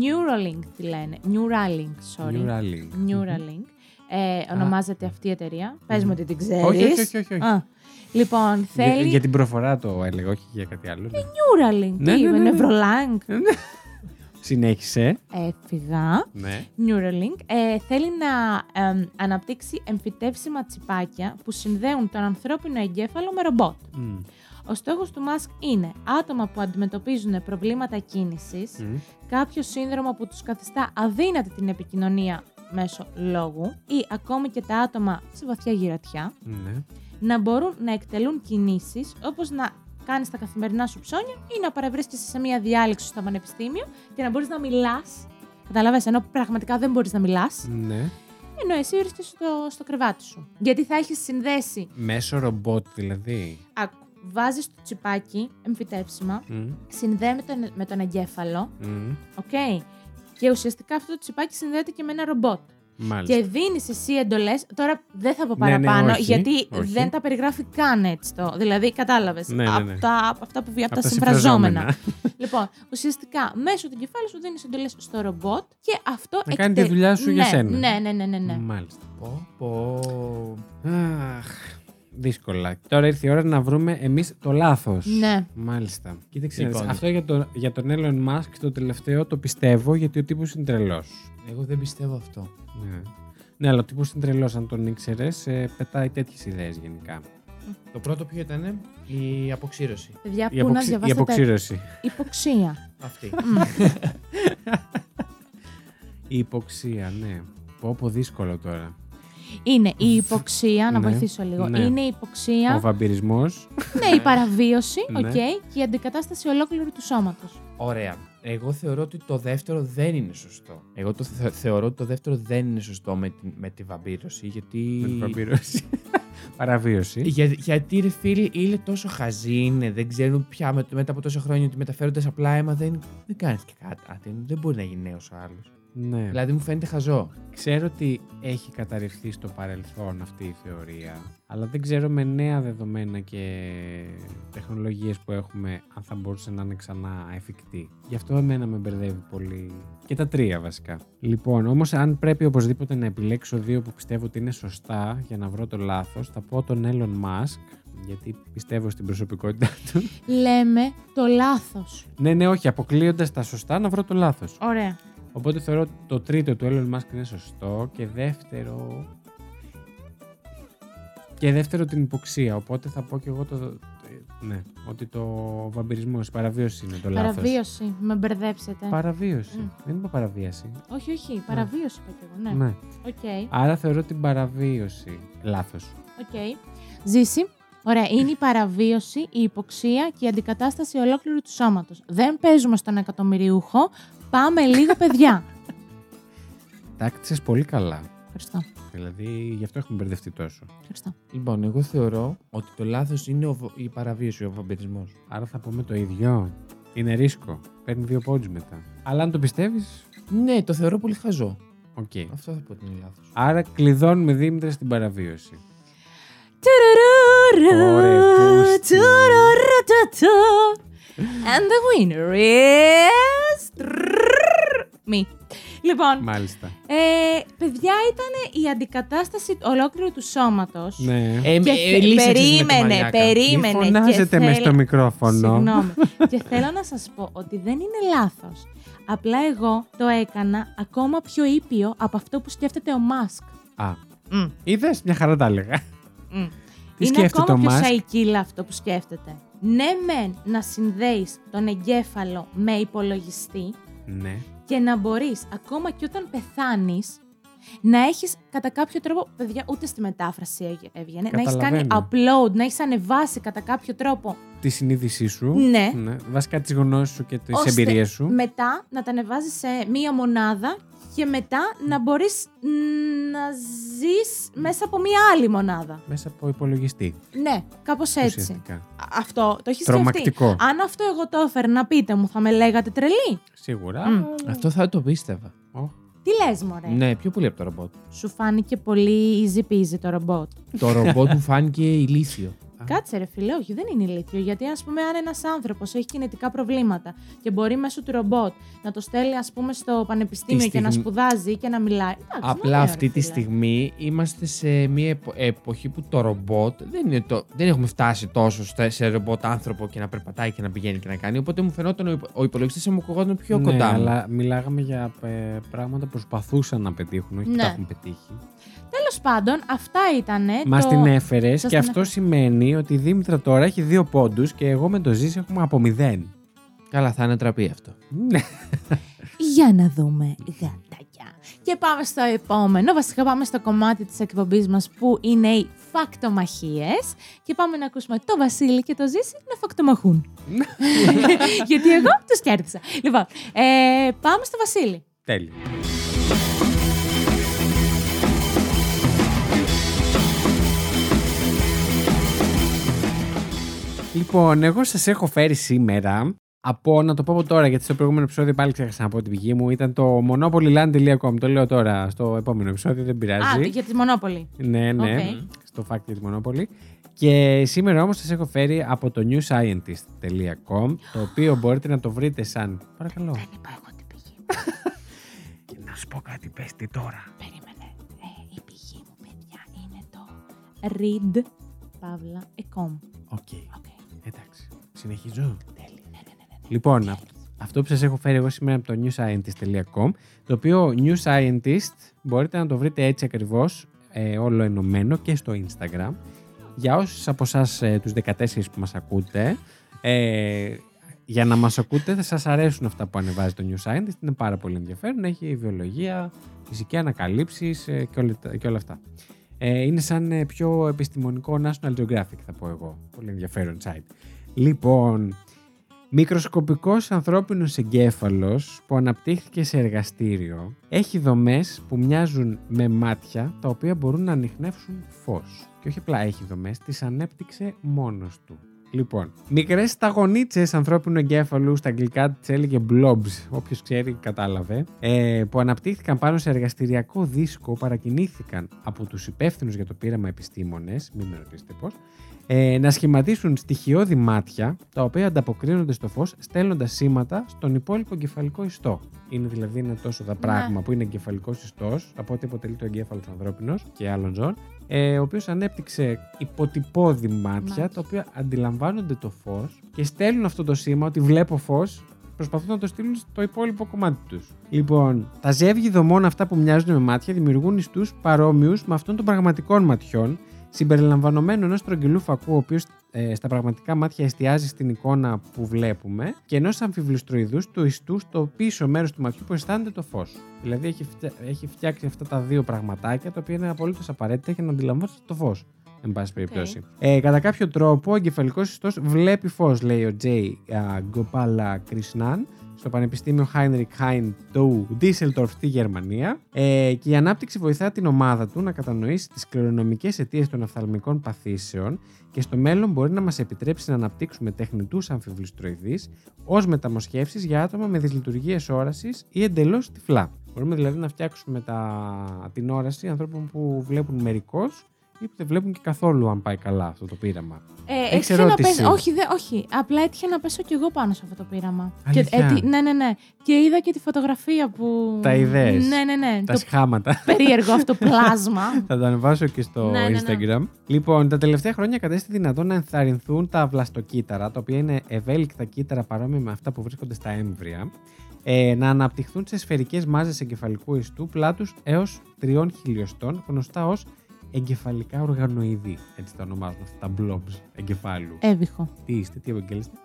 Neuralink τη λένε. Neuralink, sorry. Neuralink. Neuralink. Ε, ονομάζεται αυτή η εταιρεία. Πες μου ότι την ξέρεις. Όχι, όχι, όχι, όχι, όχι. Α, λοιπόν, Για, θέλει για την προφορά το έλεγα, όχι για κάτι άλλο. ναι. Neuralink. Ναι, τι ναι, είπε, ναι, ναι. Neuralink. Συνέχισε. Έφυγα. Ναι. Neuralink ε, θέλει να εμ, αναπτύξει εμφυτεύσιμα τσιπάκια που συνδέουν τον ανθρώπινο εγκέφαλο με ρομπότ. Μμ. Ο στόχος του Musk είναι άτομα που αντιμετωπίζουν προβλήματα κίνησης, Μμ. κάποιο σύνδρομο που τους καθιστά αδύνατη την επικοινωνία μέσω λόγου ή ακόμη και τα άτομα σε βαθιά γηρατειά, Ναι. να μπορούν να εκτελούν κινήσεις όπως να κάνεις τα καθημερινά σου ψώνια ή να παρευρίσκεσαι σε μια διάλεξη στο πανεπιστήμιο και να μπορείς να μιλάς. Κατάλαβες, ενώ πραγματικά δεν μπορείς να μιλάς, Ναι. ενώ εσύ βρίσκεσαι στο, στο κρεβάτι σου. Γιατί θα έχεις συνδέσει, Μέσω ρομπότ δηλαδή. άκου, βάζεις το τσιπάκι, εμφυτεύσιμα, Μμ. συνδέει με τον, με τον εγκέφαλο, Μμ. οκ. Και ουσιαστικά αυτό το τσιπάκι συνδέεται και με ένα ρομπότ. Μάλιστα. Και δίνεις εσύ εντολές. Τώρα δεν θα πω Ναι, ναι, παραπάνω, όχι, γιατί όχι. δεν τα περιγράφει καν έτσι το. Δηλαδή, κατάλαβες. Ναι, ναι, ναι. Αυτά, αυτά που βγαίνουν από Απ' τα τα συμφραζόμενα. συμφραζόμενα. λοιπόν, ουσιαστικά μέσω του κεφάλου σου δίνεις εντολές στο ρομπότ και αυτό. Να κάνει τη δουλειά σου για ναι, σένα. Ναι, ναι, ναι, ναι. ναι. Μάλιστα. Πω, πω. Αχ, δύσκολα. Τώρα ήρθε η ώρα να βρούμε εμείς το λάθος. Ναι. Μάλιστα. Κοίταξε, να δεις, Λοιπόν. αυτό για, το, για τον Elon Musk το τελευταίο το πιστεύω γιατί ο τύπος είναι τρελός. Εγώ δεν πιστεύω αυτό. Ναι. ναι, αλλά ο τύπος είναι τρελός. Αν τον ήξερες, πετάει τέτοιες ιδέες γενικά. Το πρώτο ποιο ήταν η αποξήρωση. Παιδιά, Η, πού να αποξy- η διαβάσετε. αποξήρωση. Υποξία. Αυτή. Η υποξία, ναι. Πω πω δύσκολο τώρα. Είναι η υποξία, να Ναι, βοηθήσω λίγο. ναι. Είναι η Ο υποξία, βαμπυρισμός. ναι, η παραβίωση, Ναι. οκ, και η αντικατάσταση ολόκληρου του σώματος. Ωραία. Εγώ θεωρώ ότι το δεύτερο δεν είναι σωστό. Εγώ το θε- θεωρώ ότι το δεύτερο δεν είναι σωστό με τη, με τη βαμπύρωση. Γιατί. Με την βαμπύρωση. Παραβίωση. Για, γιατί ρε φίλοι είναι τόσο χαζοί, είναι, δεν ξέρουν πια με, μετά από τόσα χρόνια ότι μεταφέροντας απλά αίμα δεν, δεν κάνεις και κάτι. Α, δεν, δεν μπορεί να γίνει νέος ο άλλος. Ναι. Δηλαδή μου φαίνεται χαζό. Ξέρω ότι έχει καταρριφθεί στο παρελθόν αυτή η θεωρία, αλλά δεν ξέρω με νέα δεδομένα και τεχνολογίες που έχουμε αν θα μπορούσε να είναι ξανά εφικτή. Γι' αυτό εμένα με μπερδεύει πολύ. Και τα τρία βασικά. Λοιπόν, όμως αν πρέπει οπωσδήποτε να επιλέξω δύο που πιστεύω ότι είναι σωστά για να βρω το λάθος, θα πω τον Elon Musk, γιατί πιστεύω στην προσωπικότητά του. Λέμε το λάθος. ναι, ναι, όχι, αποκλείοντας τα σωστά να βρω το λάθος. Ωραία. Οπότε θεωρώ ότι το τρίτο του Elon Musk είναι σωστό και δεύτερο. Και δεύτερο την υποξία. Οπότε θα πω και εγώ το. Ναι, ότι το βαμπυρισμό, η παραβίωση είναι το λάθος. Παραβίωση. Με μπερδέψατε. Παραβίωση. Μμ. Δεν είπα παραβίαση. Όχι, όχι. Παραβίωση είπα και εγώ. Ναι. Ναι. Οκ. Άρα θεωρώ την παραβίωση λάθος. Οκ. Ζήση. Ωραία. Είναι η παραβίωση, η υποξία και η αντικατάσταση ολόκληρου του σώματος. Δεν παίζουμε στον εκατομμυριούχο. Πάμε λίγο, παιδιά. Τα 'χτισες πολύ καλά. Ευχαριστώ. Δηλαδή, γι' αυτό έχουμε μπερδευτεί τόσο. Ευχαριστώ. Λοιπόν, εγώ θεωρώ ότι το λάθος είναι ο, βο- η παραβίωση, ο βαμπυρισμό. Άρα θα πούμε το ίδιο. Είναι ρίσκο. Παίρνει δύο πόντους μετά. Αλλά αν το πιστεύεις, Ναι, το θεωρώ πολύ χαζό. οκ. Αυτό θα πω ότι είναι λάθος. Άρα κλειδώνουμε Δήμητρα στην παραβίωση. Τουρουρουρου, Ωραία, πούστη. τουρουρουρου. And the winner is... Me. Λοιπόν, Μάλιστα. ε, παιδιά ήταν η αντικατάσταση ολόκληρου του σώματος. Ναι. Ε, Και ε, θε- λύσαξες με το περίμενε, μαλιάκα. περίμενε. Μην φωνάζετε και μες θέλ- στο μικρόφωνο. Συγγνώμη. και θέλω να σας πω ότι δεν είναι λάθος. Απλά εγώ το έκανα ακόμα πιο ήπιο από αυτό που σκέφτεται ο Μάσκ. Α, είδες, μια χαρά τα έλεγα. Μμ. Τι είναι σκέφτεται ακόμα ο πιο Μάσκ; σαϊκίλα αυτό που σκέφτεται. Ναι, μεν να συνδέεις τον εγκέφαλο με υπολογιστή Ναι. Και να μπορείς ακόμα και όταν πεθάνεις να έχεις κατά κάποιο τρόπο, παιδιά, ούτε στη μετάφραση έβγε- έβγαινε, να έχεις κάνει Καταλαβαίνω. upload, να έχεις ανεβάσει κατά κάποιο τρόπο Τη συνείδησή σου. Ναι. Βασικά τι γνώσει σου και τι ώστε εμπειρίε σου. μετά να τα ανεβάζεις σε μία μονάδα και μετά να μπορείς να ζεις μέσα από μία άλλη μονάδα. Μέσα από υπολογιστή. Ναι, κάπως έτσι. Ουσιαστικά. Α- Αυτό το έχεις σκεφτεί; Τρομακτικό. Αν αυτό εγώ το έφερνα, πείτε μου, θα με λέγατε τρελή. Σίγουρα. Μμ. Αυτό θα το πίστευα. Ω, Τι λες, μωρέ; Ναι, πιο πολύ από το ρομπότ. Σου φάνηκε πολύ easy peasy το ρομπότ. το ρομπότ μου φάνηκε ηλίθιο. Κάτσε ρε φίλε, όχι, δεν είναι ηλίθιο. Γιατί ας πούμε αν ένας άνθρωπος έχει κινητικά προβλήματα και μπορεί μέσω του ρομπότ να το στέλνει ας πούμε στο πανεπιστήμιο Τη και να στιγμή- σπουδάζει και να μιλάει. Εντάξει, Απλά ωραίο, αυτή ρε τη φίλε. στιγμή είμαστε σε μια επο- εποχή που το ρομπότ δεν, είναι το, δεν έχουμε φτάσει τόσο στα- σε ρομπότ άνθρωπο και να περπατάει και να πηγαίνει και να κάνει. Οπότε μου φαινόταν ο, υπο- ο υπολογιστής μου ακουγόταν πιο ναι, κοντά μου. αλλά μιλάγαμε για ε, πράγματα που προσπαθούσαν να πετύχουν, όχι που Ναι. τα έχουν πετύχει. Τέλος πάντων, αυτά ήταν. Μας το... την έφερες Σας και την αυτό έφερα. σημαίνει ότι η Δήμητρα τώρα έχει δύο πόντους και εγώ με το Ζήση έχουμε από μηδέν. Καλά, θα ανατραπεί αυτό. Ναι. Για να δούμε γατάκια. Και πάμε στο επόμενο. Βασικά πάμε στο κομμάτι της εκπομπής μας που είναι οι φακτομαχίες. Και πάμε να ακούσουμε το Βασίλη και το Ζήση να φακτομαχούν. Γιατί εγώ τους κέρδισα. Λοιπόν, ε, πάμε στο Βασίλη. Τέλειο. Λοιπόν, εγώ σας έχω φέρει σήμερα από, να το πω από τώρα, γιατί στο προηγούμενο επεισόδιο πάλι ξέχασα να πω την πηγή μου, ήταν το monopolyland.com. Το λέω τώρα στο επόμενο επεισόδιο, δεν πειράζει. Α, για τη Μονόπολη. Ναι, ναι, Οκ. στο fact για τη Monopoly. Και σήμερα όμως σας έχω φέρει από το newscientist.com, το οποίο μπορείτε να το βρείτε σαν... Παρακαλώ. Δεν είπα εγώ την πηγή μου. Και να σου πω κάτι, πες τι τώρα. Περίμενε. Ε, η πηγή μου, παιδιά, είναι το read Παύλα ecom. OK, OK. Εντάξει. Συνεχίζω. Τέλεια. Ναι, ναι, ναι, ναι. Λοιπόν, αυ- αυτό που σας έχω φέρει εγώ σήμερα από το newscientist.com, το οποίο New Scientist μπορείτε να το βρείτε έτσι ακριβώς, ε, όλο ενωμένο και στο Instagram. Για όσους από εσάς ε, τους 14 που μας ακούτε, ε, για να μας ακούτε θα σας αρέσουν αυτά που ανεβάζει το New Scientist. Είναι πάρα πολύ ενδιαφέρον. Έχει βιολογία, φυσική ανακαλύψεις ε, και, όλα, τα- και όλα αυτά. Ε, είναι σαν ε, πιο επιστημονικό National Geographic θα πω εγώ. Πολύ ενδιαφέρον site. Λοιπόν, μικροσκοπικός ανθρώπινος εγκέφαλος που αναπτύχθηκε σε εργαστήριο έχει δομές που μοιάζουν με μάτια τα οποία μπορούν να ανοιχνεύσουν φως. Και όχι απλά έχει δομές, τις ανέπτυξε μόνος του. Λοιπόν, μικρές σταγονίτσες ανθρώπινου εγκέφαλου, στα αγγλικά τι έλεγε blobs, όποιος ξέρει κατάλαβε, ε, που αναπτύχθηκαν πάνω σε εργαστηριακό δίσκο, παρακινήθηκαν από τους υπεύθυνους για το πείραμα επιστήμονες, μην με ρωτήσετε πώς, ε, να σχηματίσουν στοιχειώδη μάτια, τα οποία ανταποκρίνονται στο φως, στέλνοντας σήματα στον υπόλοιπο εγκεφαλικό ιστό. Είναι δηλαδή ένα τόσο δα πράγμα που είναι εγκεφαλικό ιστός, από ό,τι αποτελεί το εγκέφαλος ανθρώπινος και άλλων ζώων, ε, ο οποίος ανέπτυξε υποτυπώδη μάτια, Μάτια. τα οποία αντιλαμβάνονται το φως και στέλνουν αυτό το σήμα ότι βλέπω φως, προσπαθούν να το στείλουν στο υπόλοιπο κομμάτι τους. Λοιπόν, τα ζεύγη δομών αυτά που μοιάζουν με μάτια δημιουργούν ιστούς παρόμοιους με αυτών των πραγματικών ματιών, συμπεριλαμβανομένου ενός τρογγυλού φακού, ο οποίος στα πραγματικά μάτια εστιάζει στην εικόνα που βλέπουμε, και ενός αμφιβλουστροειδούς του ιστού στο πίσω μέρος του ματιού που αισθάνεται το φως. Δηλαδή έχει, φτια- έχει φτιάξει αυτά τα δύο πραγματάκια τα οποία είναι απολύτως απαραίτητα για να αντιλαμβάνεστε το φως. Εν πάση περιπτώσει. Ε, κατά κάποιο τρόπο, ο εγκεφαλικός ιστός βλέπει φως, λέει ο Τζέι Γκοπάλα Κρισμνάν, στο Πανεπιστήμιο Heinrich Hein του Düsseldorf στη Γερμανία. Ε, και η ανάπτυξη βοηθά την ομάδα του να κατανοήσει τις κληρονομικές αιτίες των οφθαλμικών παθήσεων και στο μέλλον μπορεί να μας επιτρέψει να αναπτύξουμε τεχνητούς αμφιβλουστροειδεί ως μεταμοσχεύσεις για άτομα με δυσλειτουργίες όρασης ή εντελώς τυφλά. Μπορούμε δηλαδή να φτιάξουμε τα... την όραση ανθρώπων που βλέπουν μερικώς ή που δεν βλέπουν και καθόλου αν πάει καλά αυτό το πείραμα. Ε, Έχεις έτυχε να ερώτηση; πέσω- όχι, δε, όχι. Απλά έτυχε να πέσω κι εγώ πάνω σε αυτό το πείραμα. Και, Αλήθεια; τι- ναι, ναι, ναι. Και είδα και τη φωτογραφία που. Τα είδες; Ναι, ναι, ναι. Τα το σχάματα. περίεργο αυτό πλάσμα. Θα το ανεβάσω και στο Ναι, ναι, ναι. Instagram. Λοιπόν, τα τελευταία χρόνια κατέστη δυνατόν να ενθαρρυνθούν τα βλαστοκύτταρα, τα οποία είναι ευέλικτα κύτταρα παρόμοια με αυτά που βρίσκονται στα έμβρια, ε, να αναπτυχθούν σε σφαιρικές μάζες εγκεφαλικού ιστού πλάτους έως 3 χιλιοστών, γνωστά ως εγκεφαλικά οργανοειδή. Έτσι τα ονομάζουν αυτά τα blobs εγκεφάλου. Έβυχο. Τι είστε, τι επαγγέλεστε.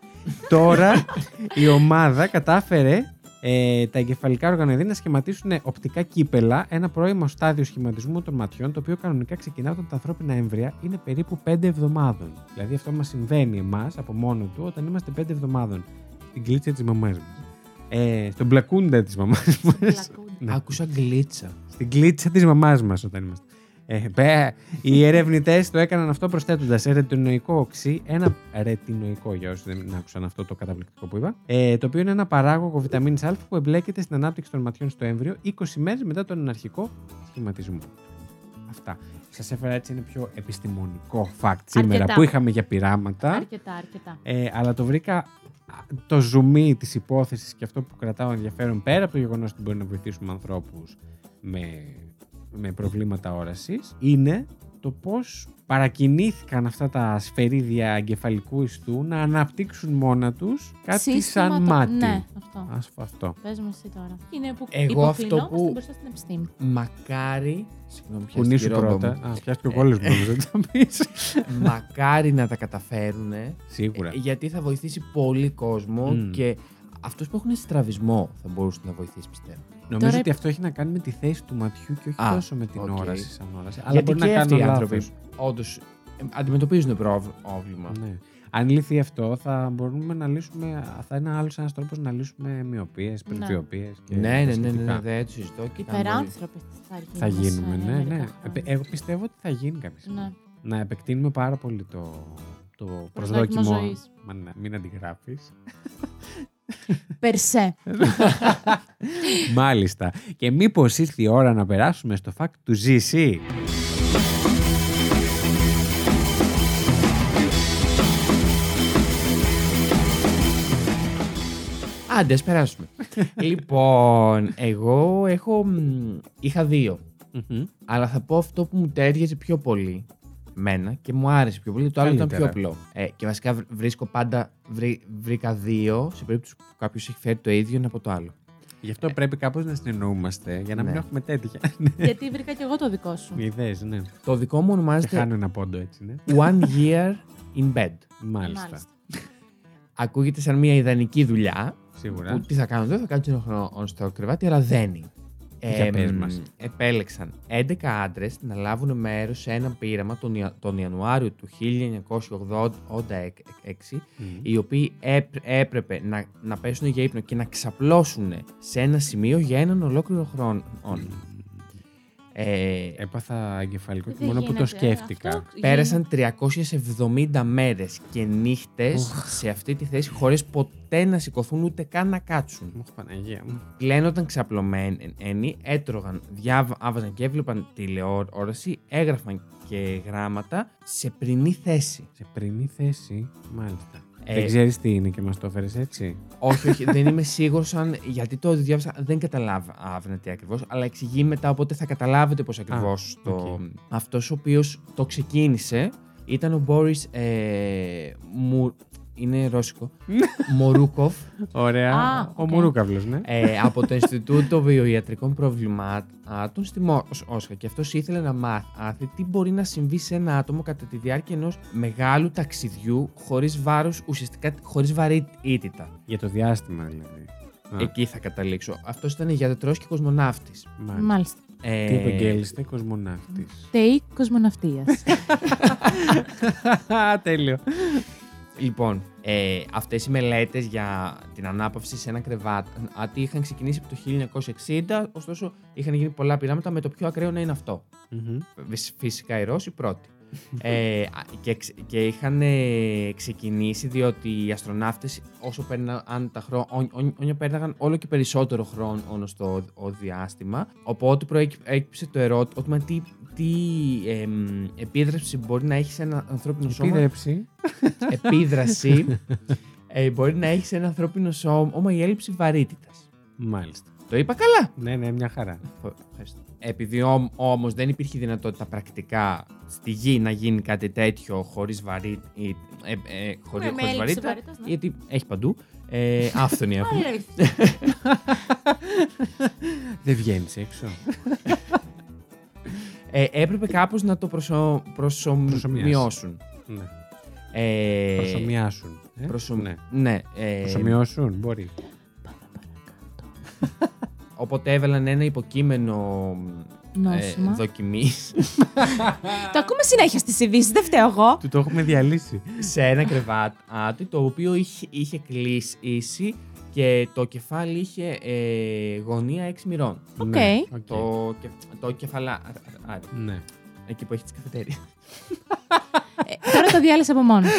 Τώρα η ομάδα κατάφερε ε, τα εγκεφαλικά οργανοειδή να σχηματίσουν οπτικά κύπελα, ένα πρώιμο στάδιο σχηματισμού των ματιών, το οποίο κανονικά ξεκινά όταν τα ανθρώπινα έμβρια είναι περίπου 5 εβδομάδων. Δηλαδή αυτό μας συμβαίνει εμάς από μόνο του όταν είμαστε 5 εβδομάδων. Στην κλίτσα της μαμάς μας. Ε, στον πλακούντα της μαμάς μας. Ναι. Άκουσα γκλίτσα. Στην κλίτσα της μαμάς μας όταν είμαστε. Ε, μπε, οι ερευνητές το έκαναν αυτό προσθέτοντας ρετινοϊκό οξύ, ένα ρετινοϊκό για όσους δεν άκουσαν αυτό το καταπληκτικό που είπα, ε, το οποίο είναι ένα παράγωγο βιταμίνης Α που εμπλέκεται στην ανάπτυξη των ματιών στο έμβριο 20 μέρες μετά τον αρχικό σχηματισμό. Αυτά. Σας έφερα έτσι ένα πιο επιστημονικό fact σήμερα Αρκετά. που είχαμε για πειράματα. Αρκετά, αρκετά. Ε, αλλά το βρήκα α, το ζουμί της υπόθεσης και αυτό που κρατάω ενδιαφέρον πέρα από το γεγονός ότι μπορεί να βοηθήσουμε ανθρώπους με, με προβλήματα όρασης είναι το πώς παρακινήθηκαν αυτά τα σφαιρίδια εγκεφαλικού ιστού να αναπτύξουν μόνα τους κάτι Σύστημα σαν το- μάτι. Ναι, αυτό. Ας πω αυτό. Πες μου εσύ τώρα. Είναι που Εγώ αυτό υποκλεινόμαστε που- μπροστά στην επιστήμη. Μακάρι. Συγγνώμη, Που νήσου πιάστηκε η ρόμπα πρώτα. μου. Α, πιάστηκε ο κόλλος μου, νομίζω ότι θα πεις. Μακάρι να τα καταφέρουν. Σίγουρα. Γιατί θα βοηθήσει πολύ κόσμο Μμ. και αυτούς που έχουν στραβισμό θα μπορούσε να βοηθήσει, πιστεύω. Νομίζω Τώρα- ότι αυτό έχει να κάνει με τη θέση του ματιού και όχι Α, τόσο με την οκ. όραση σαν όραση. Αλλά Γιατί μπορεί και να αυτοί οι κάνω άνθρωποι λάθος. όντως αντιμετωπίζουν πρόβλ- πρόβλημα. Ναι. Αν λυθεί αυτό, θα μπορούμε να λύσουμε. Θα είναι άλλος ένας τρόπος να λύσουμε μυωπίες, Ναι. πρεσβυωπίες. Ναι, ναι, ναι, ναι, ναι, δεν το συζητώ. Και ήταν Υπεράνθρωποι θα γίνουμε. Θα γίνουμε, σε ναι, μερικά ναι. χρόνια. Επε- Εγώ πιστεύω ότι θα γίνει κάποια στιγμή. Ναι. Να επεκτείνουμε πάρα πολύ το, το Προσδόκιμο προσδόκιμο. ζωής. Μα ναι, μην αντιγράφεις. Περσέ. Μάλιστα. Και μήπως ήρθε η ώρα να περάσουμε στο fact του ZC. Άντε, ας περάσουμε. λοιπόν, εγώ έχω. μ, Είχα δύο. Μμμ. Αλλά θα πω αυτό που μου τέριαζε πιο πολύ. Μένα και μου άρεσε πιο πολύ. Το άλλο ήταν πιο Καλύτερα. απλό. Ε, και βασικά βρ- βρίσκω πάντα. βρή- βρήκα δύο σε περίπτωση που κάποιος έχει φέρει το ίδιο ένα από το άλλο. Γι' αυτό πρέπει κάπως να συνεννοούμαστε για να μην Ναι. έχουμε τέτοια. Γιατί βρήκα και εγώ το δικό σου. Ιδέες, ναι. Το δικό μου Και ονομάζεται χάνω ένα πόντο έτσι, ναι. One Year in Bed. Μάλιστα. Ακούγεται σαν μια ιδανική δουλειά. Σίγουρα. Που τι θα κάνω, δεν θα κάνω ένα χρόνο στο κρεβάτι, αλλά δεν είναι. Για πες μας. επέλεξαν 11 άντρες να λάβουν μέρος σε ένα πείραμα τον, Ια- τον Ιανουάριο του 1986, Μμ. οι οποίοι έπ- έπρεπε να, να πέσουν για ύπνο και να ξαπλώσουν σε ένα σημείο για έναν ολόκληρο χρόνο. Ε, Έπαθα εγκεφαλικό και Δεν μόνο που το γίνεται. σκέφτηκα. Αυτό Πέρασαν 370 μέρες και νύχτες σε αυτή τη θέση χωρίς ποτέ να σηκωθούν ούτε καν να κάτσουν. Μου Παναγία μου. Πλένονταν ξαπλωμένοι, έτρωγαν, διάβαζαν και έβλεπαν τηλεόραση, έγραφαν και γράμματα σε πρηνή θέση. Σε πρηνή θέση, μάλιστα. Ε, Δεν ξέρεις τι είναι και μας το έφερες έτσι; όχι, όχι, δεν είμαι σίγουρος αν. Γιατί το διάβασα, δεν καταλάβαινα τι ακριβώς, αλλά εξηγεί μετά, οπότε θα καταλάβετε πώς ακριβώς το. οκ. Αυτός ο οποίος το ξεκίνησε ήταν ο Μπόρις ε, Μου... Είναι ρώσικο. Μορούκοφ. Ωραία. Α, ο οκ. Μουρούκαυλο, ναι. ε, από το Ινστιτούτο Βιοιατρικών Προβλημάτων στη Μόσχα. Και αυτός ήθελε να μάθει τι μπορεί να συμβεί σε ένα άτομο κατά τη διάρκεια ενός μεγάλου ταξιδιού χωρίς βάρος, ουσιαστικά χωρίς βαρύτητα. Για το διάστημα δηλαδή. Α, Εκεί θα καταλήξω. Αυτός ήταν γιατρό και κοσμοναύτης. μάλιστα. Μάλιστα. Ε, Τι επαγγέλιστε, κοσμοναύτης. ΤΕΙ κοσμοναυτίας. Τέλειο. Λοιπόν, ε, αυτές οι μελέτες για την ανάπαυση σε ένα κρεβάτι είχαν ξεκινήσει από το 1960, ωστόσο είχαν γίνει πολλά πειράματα με το πιο ακραίο να είναι αυτό. Μμμ. Φυσ- Φυσικά οι Ρώσοι πρώτοι. Ε, α- και, ξ- και είχαν ε, ξεκινήσει διότι οι αστροναύτες όσο πέρναν τα χρόνια πέρναγαν όλο και περισσότερο χρόνο στο ο διάστημα οπότε προέκυψε το ερώτημα τι, τι εμ, επίδραση μπορεί να έχεις σε ένα ανθρώπινο σώμα Επίδρεψη. επίδραση ε, μπορεί να έχεις σε ένα ανθρώπινο σώμα η έλλειψη βαρύτητας. Μάλιστα. Το είπα καλά; Ναι, ναι, μια χαρά. Ευχαριστώ. Επειδή όμ, όμως δεν υπήρχε δυνατότητα πρακτικά στη γη να γίνει κάτι τέτοιο χωρίς βαρύτητα. Ε, ε, χωρί, Ναι, με χωρίς έλλειψη βαρύτητα, βαρύτητας, ναι. γιατί έχει παντού. Ε, άφθονη έχουμε. Αλήθεια. Δεν βγαίνεις έξω. Ε, έπρεπε κάπως να το προσω, προσωμιώσουν. ναι. Ε, Προσωμιάσουν. Ε; προσω- Ναι. ναι. ε, Προσωμιώσουν, μπορεί. Οπότε έβαλαν ένα υποκείμενο ε, Νόσημα. δοκιμής Το ακούμε συνέχεια στις ειδήσεις, δεν φταίω εγώ. Του το έχουμε διαλύσει. σε ένα κρεβάτι το οποίο είχε, είχε κλείσει και το κεφάλι είχε ε, γωνία 6 μοιρών. Οκ. Ναι, οκ. Το, κε, το κεφαλά. Άρα, Ναι. εκεί που έχει τις καφετέρειες. Ε, τώρα το διάλυσα από μόνος.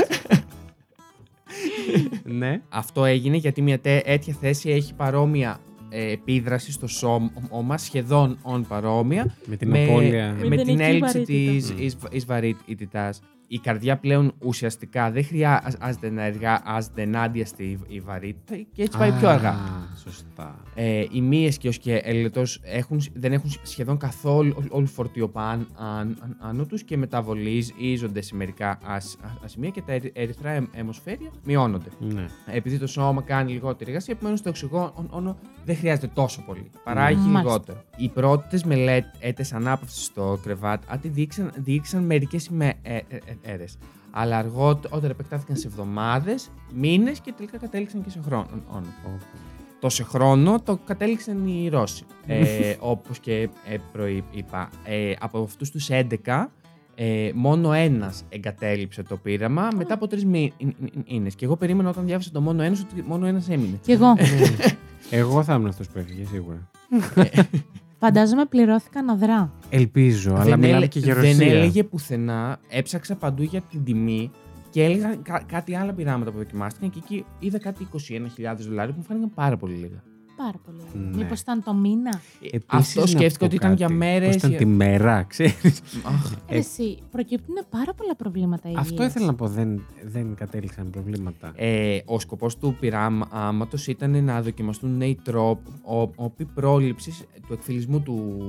ναι. Αυτό έγινε γιατί μια τέ- τέτοια θέση έχει παρόμοια ε, επίδραση στο σώμα, σχεδόν on παρόμοια, Με την απώλεια. με, Με την την έλλειψη βαρύτητα. της Μμ. εις, εις βαρύτητας. Η καρδιά πλέον ουσιαστικά δεν χρειάζεται να εργάζεται ενάντια στη η βαρύτητα και έτσι πάει πιο αργά. Α, Σωστά. Ε, οι μύες και ο σκελετό έχουν, δεν έχουν σχεδόν καθόλου όλο φορτίο πάνω αν, άνω τους και μεταβολίζονται σε μερικά ας, α- α- σημεία και τα ερυ- ερυθρά αιμ- αιμοσφαίρια μειώνονται. Ναι. Επειδή το σώμα κάνει λιγότερη εργασία, επομένως το οξυγόνο δεν χρειάζεται τόσο πολύ. Παράγει Μάλιστα. λιγότερο. Οι πρώτες μελέτε ανάπαυσης στο κρεβάτι δείξαν, δείξαν μερικές ημέρε. Αλλά αργότερα επεκτάθηκαν σε εβδομάδες, μήνες και τελικά κατέληξαν και σε χρόνο. Το σε χρόνο το κατέληξαν οι Ρώσοι. ε, Όπως και ε, προείπα. Ε, από αυτούς τους 11, ε, μόνο ένας εγκατέλειψε το πείραμα μετά από τρεις μήνες. Και εγώ περίμενα όταν διάβασα το μόνο ένας ότι μόνο ένας έμεινε. Κι εγώ. Εγώ θα ήμουν αυτός που έφυγε σίγουρα. Φαντάζομαι πληρώθηκαν αδρά. Ελπίζω, αλλά δεν, μιλάμε έλε- και για δεν Ρωσία. έλεγε πουθενά. Έψαξα παντού για την τιμή και έλεγα κα- κάτι άλλα πειράματα που δοκιμάστηκαν και εκεί είδα κάτι 21.000 δολάρια που μου φάνηκαν πάρα πολύ λίγα. Πάρα πολύ. Ναι. Μήπως ήταν το μήνα; Επίσης, Αυτό να σκέφτηκα πω ότι ήταν για κάτι. μέρες. Πώς ήταν τη μέρα, ξέρεις. Ε, Εσύ, προκύπτουν πάρα πολλά προβλήματα υγείας. Αυτό ήθελα να πω, δεν, δεν κατέληξαν προβλήματα. Ε, ο σκοπός του πειράματος ήταν να δοκιμαστούν νέοι τρόποι πρόληψης του εκφυλισμού του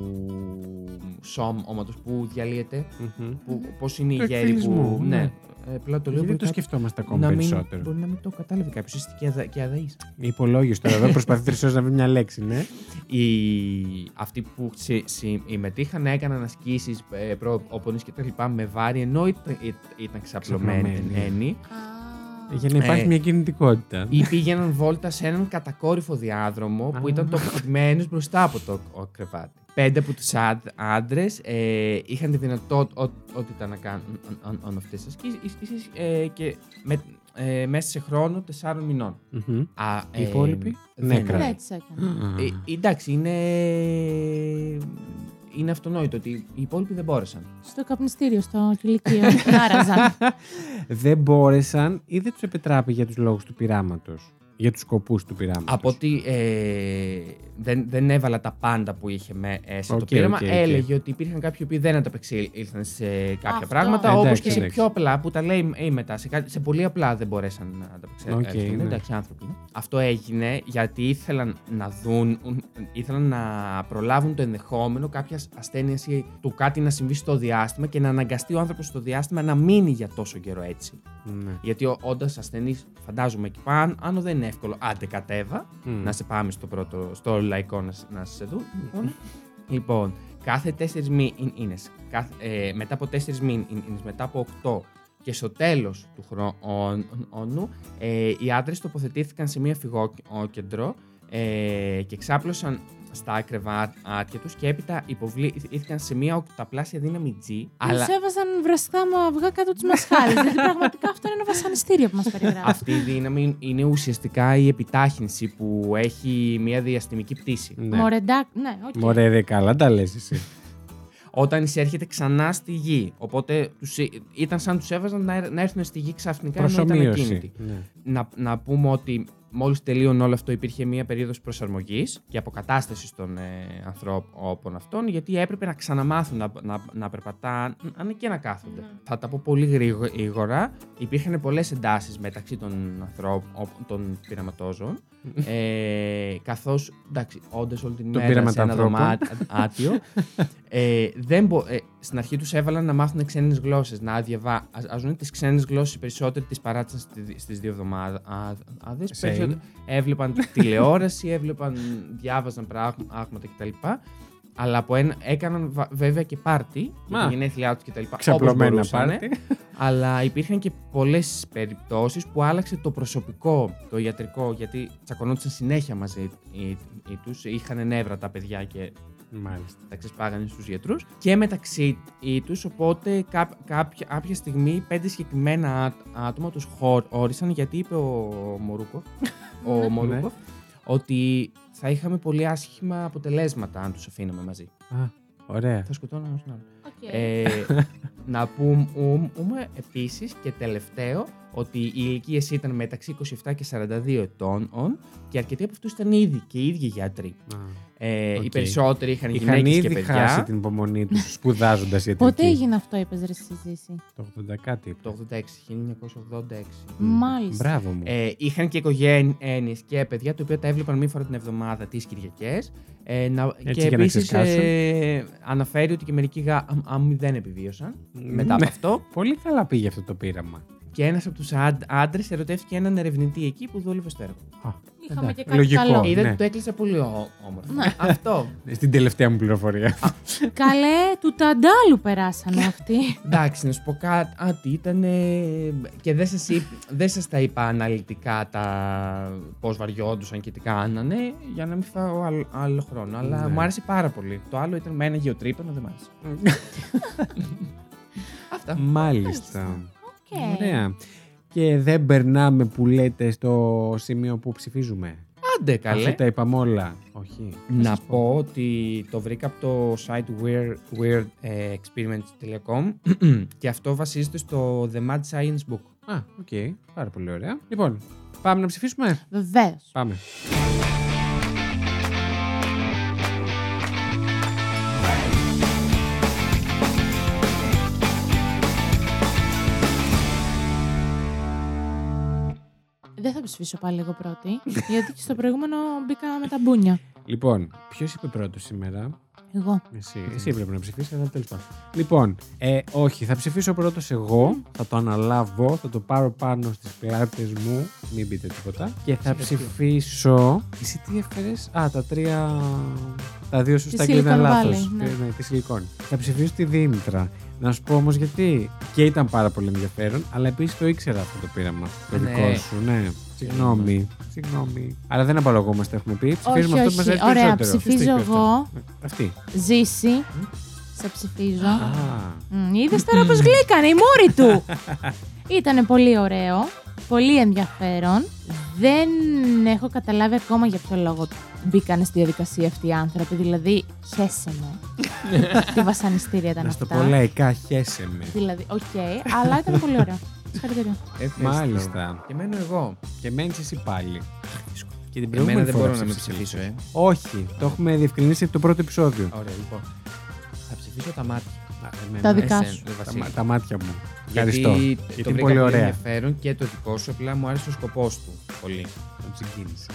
σώματος που διαλύεται, Μμμ. που, πώς είναι οι Του γέροι που... εκφυλισμού, Ναι, ναι. απλά το λέω. Γιατί μπορεί το κάποιος σκεφτόμαστε ακόμα να μην, περισσότερο. μπορεί να μην το κατάλαβε κάποιος. Είστε και, αδα, και αδαείς. Υπολόγιστο εδώ, προσπαθεί τρεις ώρες να βρει μια λέξη, ναι. Οι, αυτοί που συ- συμμετείχαν έκαναν ασκήσεις, ε, προπονήσει και τα λοιπά με βάρη ενώ ήταν, ήταν ξαπλωμένοι. Ξαπλωμένοι. Α. Για να υπάρχει Ε, μια κινητικότητα. Ή πήγαιναν βόλτα σε έναν κατακόρυφο διάδρομο που Α. ήταν τοποθετημένο μπροστά από το ο κρεβάτι. Πέντε από τους άντρες ε, είχαν τη δυνατότητα να κάνουν αυτές τις ασκήσεις ε, και με, ε, μέσα σε χρόνο τεσσάρων μηνών. Μμμ. Α, Οι υπόλοιποι, δεν- νέκρα. Ναι, έτσι έκανε. Ε, εντάξει, είναι, είναι αυτονόητο ότι οι υπόλοιποι δεν μπόρεσαν. Στο καπνιστήριο, στο κυλικείο. Άραζαν. δεν μπόρεσαν ή δεν τους επιτράπη για τους λόγους του πειράματος; Για τους σκοπούς του πειράματος. Από ότι ε, δεν, δεν έβαλα τα πάντα που είχε μέσα Οκ, το πείραμα, OK, OK. έλεγε ότι υπήρχαν κάποιοι που δεν ανταπεξήλθαν σε κάποια Αυτό. πράγματα, Εντάξει, όπως και σε εντάξει. πιο απλά που τα λέει ε, μετά. Σε, κάτι, σε πολύ απλά δεν μπορέσαν να ανταπεξέλθουν. Οκ, ναι. Εντάξει, άνθρωποι είναι. Αυτό έγινε γιατί ήθελαν να δουν, ήθελαν να προλάβουν το ενδεχόμενο κάποιας ασθένειας ή του κάτι να συμβεί στο διάστημα και να αναγκαστεί ο άνθρωπος στο διάστημα να μείνει για τόσο καιρό έτσι. Ναι. Γιατί όντας ασθενής, φαντάζομαι εκεί πάνω, αν δεν είναι εύκολο, άντε κατέβα, Μμ. να σε πάμε στο πρώτο, στο λαϊκό να, σε- να σε δουν. Λοιπόν, λοιπόν κάθε τέσσερις μήνες, ε, μετά από τέσσερις μήνες, μετά από οκτώ και στο τέλος του χρόνου, ε, οι άντρες τοποθετήθηκαν σε μία φυγόκεντρο ε, και ξάπλωσαν στα κρεβάτια τους και έπειτα υποβλήθηκαν σε μία οκταπλάσια δύναμη G. Αλλά... Του έβαζαν βραστά με αυγά κάτω τις μασχάλες. Γιατί πραγματικά αυτό είναι ένα βασανιστήριο που μας περιγράφει. Αυτή η δύναμη είναι ουσιαστικά η επιτάχυνση που έχει μια διαστημική πτήση. Ναι. Μωρεντάκ, ναι, οκ. Μωρέ, ρε, καλά τα λες εσύ. Όταν εισέρχεται ξανά στη γη. Οπότε τους, ε- ήταν σαν τους έβαζαν να, έρ- να έρθουν στη γη ξαφνικά ενώ ήταν Προσομοίωση. ακίνητοι. Ναι. Να, να πούμε ότι μόλις τελείωνε όλο αυτό υπήρχε μια περίοδος προσαρμογής και αποκατάστασης των ε, ανθρώπων αυτών γιατί έπρεπε να ξαναμάθουν να, να, να περπατάνε και να κάθονται. Ναι. Θα τα πω πολύ γρήγορα. Υπήρχαν πολλές εντάσεις μεταξύ των ανθρώπων, των πειραματόζων ε, καθώς, εντάξει, όντας όλη την Των ημέρα σε ένα πειραματανθρώπων. δωμάτιο ε, δεν μπο, ε, στην αρχή τους έβαλαν να μάθουν ξένες γλώσσες, να διαβάζουν τις ξένες γλώσσες οι περισσότεροι τις παράτησαν στη- στις δύο εβδομάδες. Same. Περισσότερο έβλεπαν τηλεόραση, έβλεπαν, διάβαζαν πράγματα κτλ. Αλλά από ένα, έκαναν βα- βέβαια και πάρτι για Μα. τα γενέθλιά τους κτλ. όπως Ξαπλωμένα μπορούσανε. πάρτι. Αλλά υπήρχαν και πολλές περιπτώσεις που άλλαξε το προσωπικό, το ιατρικό, γιατί τσακωνόντουσαν συνέχεια μαζί τους. Είχαν νεύρα τα παιδιά και Μάλιστα. τα ξεσπάγανε στους γιατρούς. Και μεταξύ τους, οπότε κά, κάποια, κάποια στιγμή πέντε συγκεκριμένα άτ- άτομα τους χώρισαν γιατί είπε ο Μορούκοφ, ο Μορούκοφ ότι θα είχαμε πολύ άσχημα αποτελέσματα αν τους αφήναμε μαζί. Α, ωραία. Θα σκοτώναμε έναν στον άλλον. Οκ. Ε, να πούμε επίσης και τελευταίο ότι οι ηλικίες ήταν μεταξύ 27 και 42 ετών και αρκετοί από αυτούς ήταν ήδη και οι ίδιοι γιατροί. Α. Ε, Οι Οκ. περισσότεροι είχαν, Είχαν γυναίκες και ήδη παιδιά. χάσει την υπομονή τους σπουδάζοντας ιατρική. Πότε έγινε αυτό, είπες ρε συζήσει. Το 80 κάτι. Το 86, 1986. Μάλιστα. Μπράβο μου. Ε, είχαν και οικογένειε και παιδιά τα οποία τα έβλεπαν μία φορά την εβδομάδα τις Κυριακές. Ε, να, Έτσι και για να επίσης ξεσκάσουν. ε, αναφέρει ότι και μερικοί γάμοι δεν επιβίωσαν μετά από Ναι. αυτό. Πολύ καλά πήγε αυτό το πείραμα. Και ένας από τους άντρες ερωτεύτηκε έναν ερευνητή εκεί που δούλευε στο έργο. Α, Είχαμε εντάξει. και κάτι Λογικό. καλό. Ναι. Είδατε ότι το έκλεισα πολύ ω- όμορφα. Ναι. Αυτό. Στην τελευταία μου πληροφορία. Καλέ, του Ταντάλου περάσανε αυτοί. Εντάξει, να σου πω κάτι. Ήταν. και δεν σας δεν σας τα είπα αναλυτικά τα πώς βαριόντουσαν και τι κάνανε, για να μην φάω άλλο, άλλο χρόνο. Αλλά Ναι. μου άρεσε πάρα πολύ. Το άλλο ήταν με ένα γεωτρύπανο, δεν μ' άρεσε. Αυτά. Μάλιστα. Οκ. Ωραία. Και δεν περνάμε που λέτε στο σημείο που ψηφίζουμε; Άντε, καλέ. Αφού τα είπαμε όλα. Όχι. Θα Να σας πω ότι το βρήκα από το site weird, weirdexperiments.com και αυτό βασίζεται στο The Mad Science Book. Α, οκ. Πάρα πολύ ωραία. Λοιπόν, πάμε να ψηφίσουμε; Βεβαίως. Πάμε. Δεν θα ψηφίσω πάλι εγώ πρώτη, γιατί και στο προηγούμενο μπήκα με τα μπούνια. Λοιπόν, ποιος είπε πρώτος σήμερα; Εγώ. Εσύ, εσύ πρέπει να ψηφίσεις, αλλά τέλος πάντων. Λοιπόν, ε, όχι, θα ψηφίσω πρώτος εγώ. Θα το αναλάβω, θα το πάρω πάνω στις πλάτες μου. Μην πείτε τίποτα. Και θα Ψηφίσει ποιο; ψηφίσω. Εσύ τι έφερες; Α, τα τρία. Τα δύο σωστά Τη και ήταν Silicon λάθος. Valley, ναι. ναι, τη Silicon. Θα ψηφίσω τη Δήμητρα. Να σου πω όμως γιατί. Και ήταν πάρα πολύ ενδιαφέρον, αλλά επίσης το ήξερα αυτό το πείραμα. Το Ναι. δικό σου, ναι. Συγγνώμη. Συγγνώμη. Αλλά δεν απολογούμαστε, έχουμε πει. Ψηφίζουμε όχι, αυτό που μας όχι. αρέσει Ωραία, περισσότερο. ψηφίζω Ποιος το είπε εγώ. αυτό; Αυτή. Ζήσει. Σε ψηφίζω. Α. Είδες τώρα πώς γλύκανε η μούρη του. Ήταν πολύ ωραίο. Πολύ ενδιαφέρον. Δεν έχω καταλάβει ακόμα για ποιο λόγο μπήκαν στη διαδικασία αυτοί οι άνθρωποι. Δηλαδή, χέσε με. Τι βασανιστήρια ήταν Να στο αυτά. πω λαϊκά, χέσε με. Δηλαδή, οκ, αλλά ήταν πολύ ωραίο. Συγχαρητήρια. Ευχαριστώ. Μάλιστα. Και μένω εγώ. Και μένεις εσύ πάλι. Και την Εμένα προηγούμενη δεν φορά μπορώ να με ψήφισες. ψηφίσω, ε. Όχι, το έχουμε διευκρινίσει από το πρώτο επεισόδιο. Ωραία, λοιπόν. Θα ψηφίσω τα μάτια. Α, εμένα, Τα δικά Εσένα, σου. δε, τα, Βασίλη. μα- τα μάτια μου. Γιατί Ευχαριστώ. το Γιατί βρήκα είναι πολύ ωραία. ενδιαφέρον και το δικό σου, απλά μου άρεσε ο σκοπός του πολύ. Το ξεκίνησε.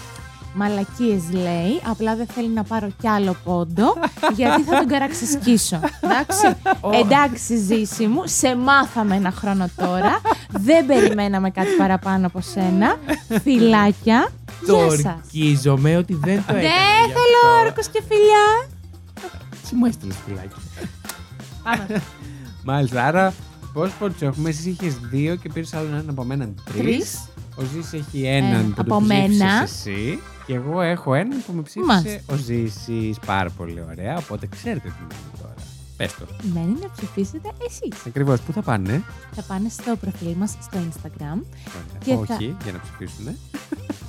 Μαλακίες λέει, απλά δεν θέλει να πάρω κι άλλο πόντο, γιατί θα τον καραξισκίσω. Εντάξει, εντάξει ζήση μου, σε μάθαμε ένα χρόνο τώρα, δεν περιμέναμε κάτι παραπάνω από σένα. Φιλάκια, Το γεια σας. ορκίζομαι ότι δεν το έκανα. Δεν γι' θέλω αυτό. όρκος και φιλιά. Τι μου έστειλες φυλάκι. Πάμε. Μάλιστα, άρα πώς πόντου έχουμε; Εσύ είχες δύο και πήρες άλλον έναν από μένα τρεις. Τρεις. Ο Ζήση έχει έναν Ένα που από το ψήφισες μένα. εσύ. Και εγώ έχω έναν που με ψήφισε Μάλιστα. ο Ζήσης. Πάρα πολύ ωραία. Οπότε ξέρετε τι μένει τώρα. Πες το. Μένει να ψηφίσετε εσείς. Ακριβώς, πού θα πάνε; Θα πάνε στο προφίλ μας στο Instagram, Ωραία. Και Όχι, θα- για να ψηφίσουν.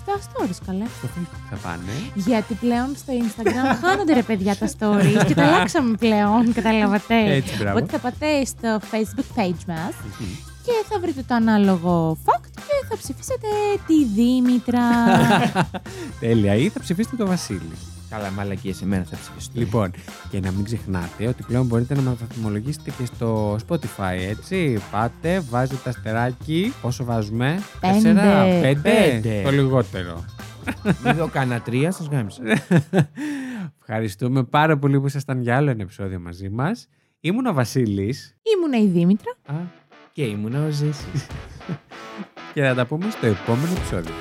στα stories καλέ. Στο Facebook θα πάνε. Γιατί πλέον στο Instagram χάνονται ρε παιδιά τα stories και τα αλλάξαμε πλέον, καταλάβατε. Έτσι, μπράβο. Οπότε θα πάτε στο facebook page μας Μμμ. Και θα βρείτε το ανάλογο fact και θα ψηφίσετε τη Δήμητρα. Τέλεια. Ή θα ψηφίσετε το Βασίλη. Καλά, μαλακίες σε μένα θα ψηφίσω. Λοιπόν, και να μην ξεχνάτε ότι πλέον μπορείτε να μας βαθμολογήσετε και στο Spotify, έτσι. Πάτε, βάζετε τα αστεράκι. Πόσο βάζουμε; Πέντε. Τέσσερα, πέντε. Πέντε. Το λιγότερο. Μην δω κανένα τρία, σας γάμισα. Ευχαριστούμε πάρα πολύ που ήσασταν για άλλο ένα επεισόδιο μαζί μας. Ήμουν ο Βασίλης Ήμουνα η Δήμητρα. Α, Και ήμουν ο Ζήσης. και θα τα πούμε στο επόμενο επεισόδιο.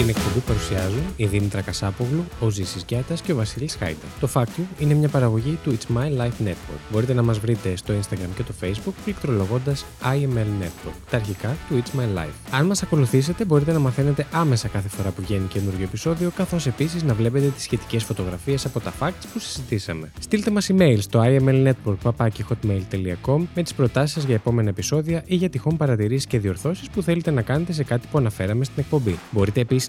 Την εκπομπή παρουσιάζουν η Δήμητρα Κασάπογλου, ο Ζήσης Γιάτας και ο Βασίλης Χάιτα. Το Fact You είναι μια παραγωγή του It's My Life Network. Μπορείτε να μας βρείτε στο Instagram και το Facebook πληκτρολογώντας IML Network, τα αρχικά του It's My Life. Αν μας ακολουθήσετε μπορείτε να μαθαίνετε άμεσα κάθε φορά που βγαίνει καινούριο επεισόδιο, καθώς επίσης να βλέπετε τις σχετικές φωτογραφίες από τα facts που συζητήσαμε. Στείλτε μας email στο imlnetwork.hotmail.com με τις προτάσεις σας για επόμενα επεισόδια ή για τυχόν παρατηρήσεις και διορθώσεις που θέλετε να κάνετε σε κάτι που αναφέραμε στην εκπομπή. Μπορείτε επίσης